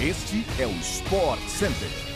Este é o Sport Center.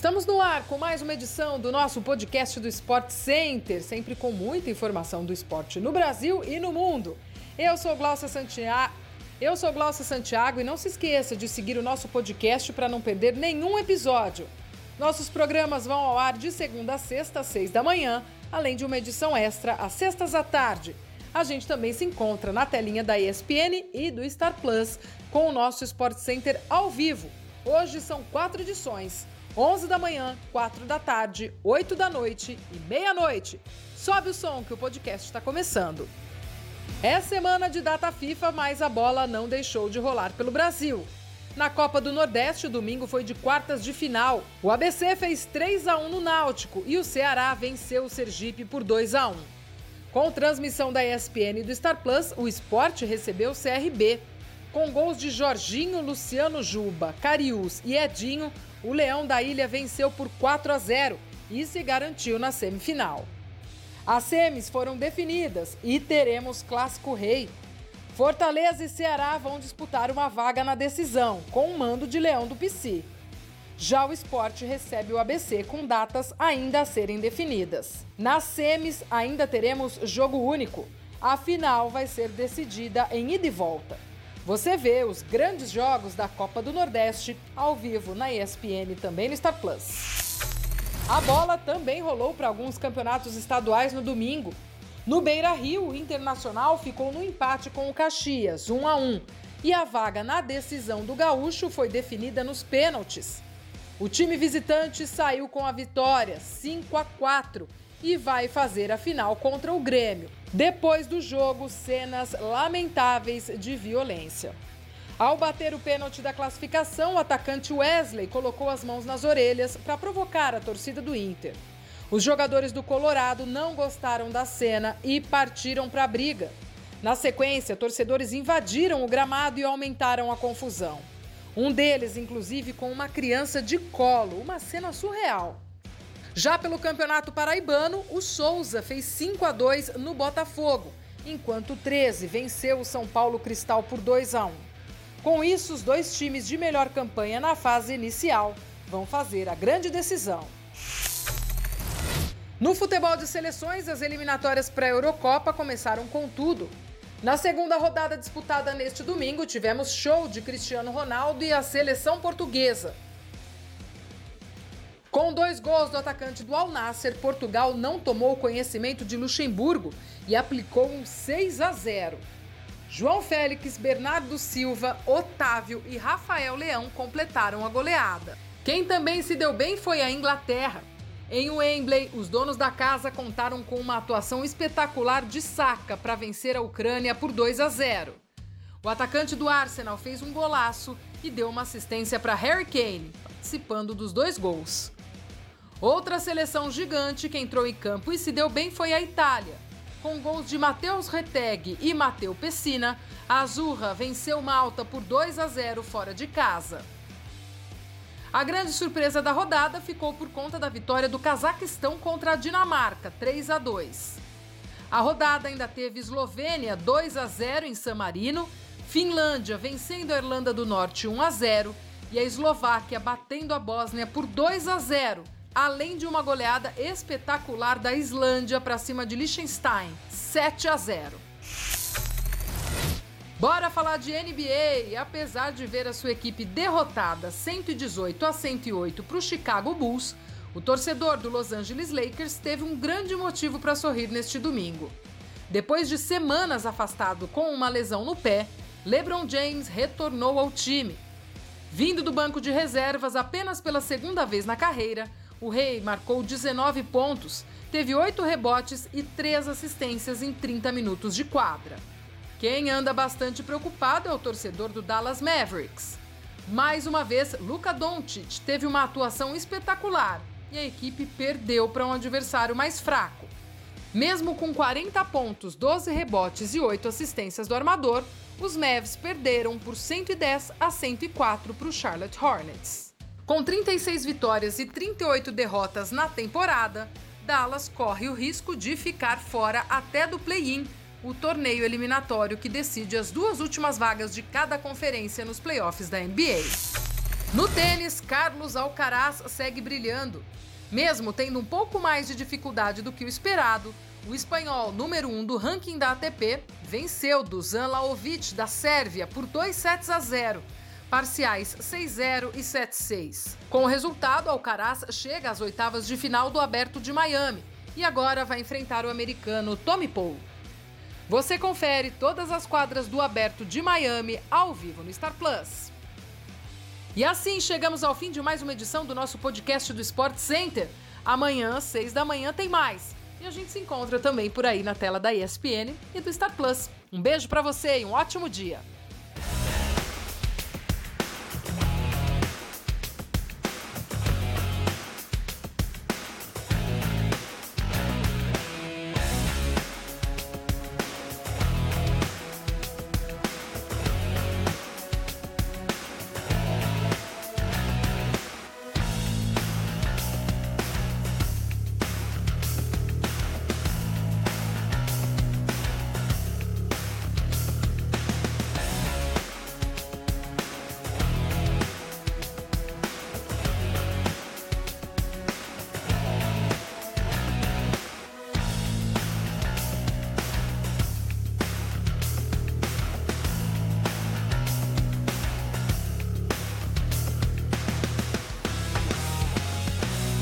Estamos no ar com mais uma edição do nosso podcast do Sport Center, sempre com muita informação do esporte no Brasil e no mundo. Eu sou Glaucia Santiago. Eu sou Glaucia Santiago e não se esqueça de seguir o nosso podcast para não perder nenhum episódio. Nossos programas vão ao ar de segunda a sexta, às seis da manhã, além de uma edição extra às sextas à tarde. A gente também se encontra na telinha da ESPN e do Star Plus com o nosso Sport Center ao vivo. Hoje são quatro edições. 11 da manhã, 4 da tarde, 8 da noite e meia-noite. Sobe o som que o podcast está começando. É semana de data FIFA, mas a bola não deixou de rolar pelo Brasil. Na Copa do Nordeste, o domingo foi de quartas de final. O ABC fez 3 a 1 no Náutico e o Ceará venceu o Sergipe por 2 a 1. Com transmissão da ESPN e do Star Plus, o esporte recebeu o CRB. Com gols de Jorginho, Luciano Juba, Cariús e Edinho, o Leão da Ilha venceu por 4 a 0 e se garantiu na semifinal. As semis foram definidas e teremos Clássico Rei. Fortaleza e Ceará vão disputar uma vaga na decisão, com o mando de Leão do Pici. Já o esporte recebe o ABC com datas ainda a serem definidas. Nas semis ainda teremos jogo único. A final vai ser decidida em ida e volta. Você vê os grandes jogos da Copa do Nordeste ao vivo na ESPN e também no Star Plus. A bola também rolou para alguns campeonatos estaduais no domingo. No Beira Rio, o Internacional ficou no empate com o Caxias, 1 a 1, e a vaga na decisão do Gaúcho foi definida nos pênaltis. O time visitante saiu com a vitória, 5 a 4, e vai fazer a final contra o Grêmio. Depois do jogo, cenas lamentáveis de violência. Ao bater o pênalti da classificação, o atacante Wesley colocou as mãos nas orelhas para provocar a torcida do Inter. Os jogadores do Colorado não gostaram da cena e partiram para a briga. Na sequência, torcedores invadiram o gramado e aumentaram a confusão. Um deles, inclusive, com uma criança de colo, uma cena surreal. Já pelo Campeonato Paraibano, o Souza fez 5 a 2 no Botafogo, enquanto o 13 venceu o São Paulo Cristal por 2 a 1. Com isso, os dois times de melhor campanha na fase inicial vão fazer a grande decisão. No futebol de seleções, as eliminatórias para a Eurocopa começaram com tudo. Na segunda rodada disputada neste domingo, tivemos show de Cristiano Ronaldo e a seleção portuguesa. Com dois gols do atacante do Al Portugal não tomou conhecimento de Luxemburgo e aplicou um 6 a 0. João Félix, Bernardo Silva, Otávio e Rafael Leão completaram a goleada. Quem também se deu bem foi a Inglaterra. Em Wembley, os donos da casa contaram com uma atuação espetacular de saca para vencer a Ucrânia por 2 a 0. O atacante do Arsenal fez um golaço e deu uma assistência para Harry Kane, participando dos dois gols. Outra seleção gigante que entrou em campo e se deu bem foi a Itália. Com gols de Matheus Retegui e Matteo Pessina, a Azurra venceu Malta por 2 a 0 fora de casa. A grande surpresa da rodada ficou por conta da vitória do Cazaquistão contra a Dinamarca, 3 a 2. A rodada ainda teve Eslovênia 2 a 0 em San Marino, Finlândia vencendo a Irlanda do Norte 1 a 0 e a Eslováquia batendo a Bósnia por 2 a 0 além de uma goleada espetacular da Islândia para cima de Liechtenstein, 7 a 0. Bora falar de NBA. Apesar de ver a sua equipe derrotada 118 a 108 para o Chicago Bulls, o torcedor do Los Angeles Lakers teve um grande motivo para sorrir neste domingo. Depois de semanas afastado com uma lesão no pé, LeBron James retornou ao time Vindo do banco de reservas apenas pela segunda vez na carreira, o Rei marcou 19 pontos, teve 8 rebotes e 3 assistências em 30 minutos de quadra. Quem anda bastante preocupado é o torcedor do Dallas Mavericks. Mais uma vez, Luka Doncic teve uma atuação espetacular e a equipe perdeu para um adversário mais fraco. Mesmo com 40 pontos, 12 rebotes e 8 assistências do armador, os Mavs perderam por 110 a 104 para o Charlotte Hornets. Com 36 vitórias e 38 derrotas na temporada, Dallas corre o risco de ficar fora até do play-in, o torneio eliminatório que decide as duas últimas vagas de cada conferência nos playoffs da NBA. No tênis, Carlos Alcaraz segue brilhando. Mesmo tendo um pouco mais de dificuldade do que o esperado, o espanhol número 1 um do ranking da ATP venceu Dusan Laovic da Sérvia por 2 sets a 0, parciais 6-0 e 7-6. Com o resultado, Alcaraz chega às oitavas de final do Aberto de Miami e agora vai enfrentar o americano Tommy Paul. Você confere todas as quadras do Aberto de Miami ao vivo no Star Plus. E assim chegamos ao fim de mais uma edição do nosso podcast do Sport Center. Amanhã, às seis da manhã, tem mais. E a gente se encontra também por aí na tela da ESPN e do Star Plus. Um beijo para você e um ótimo dia.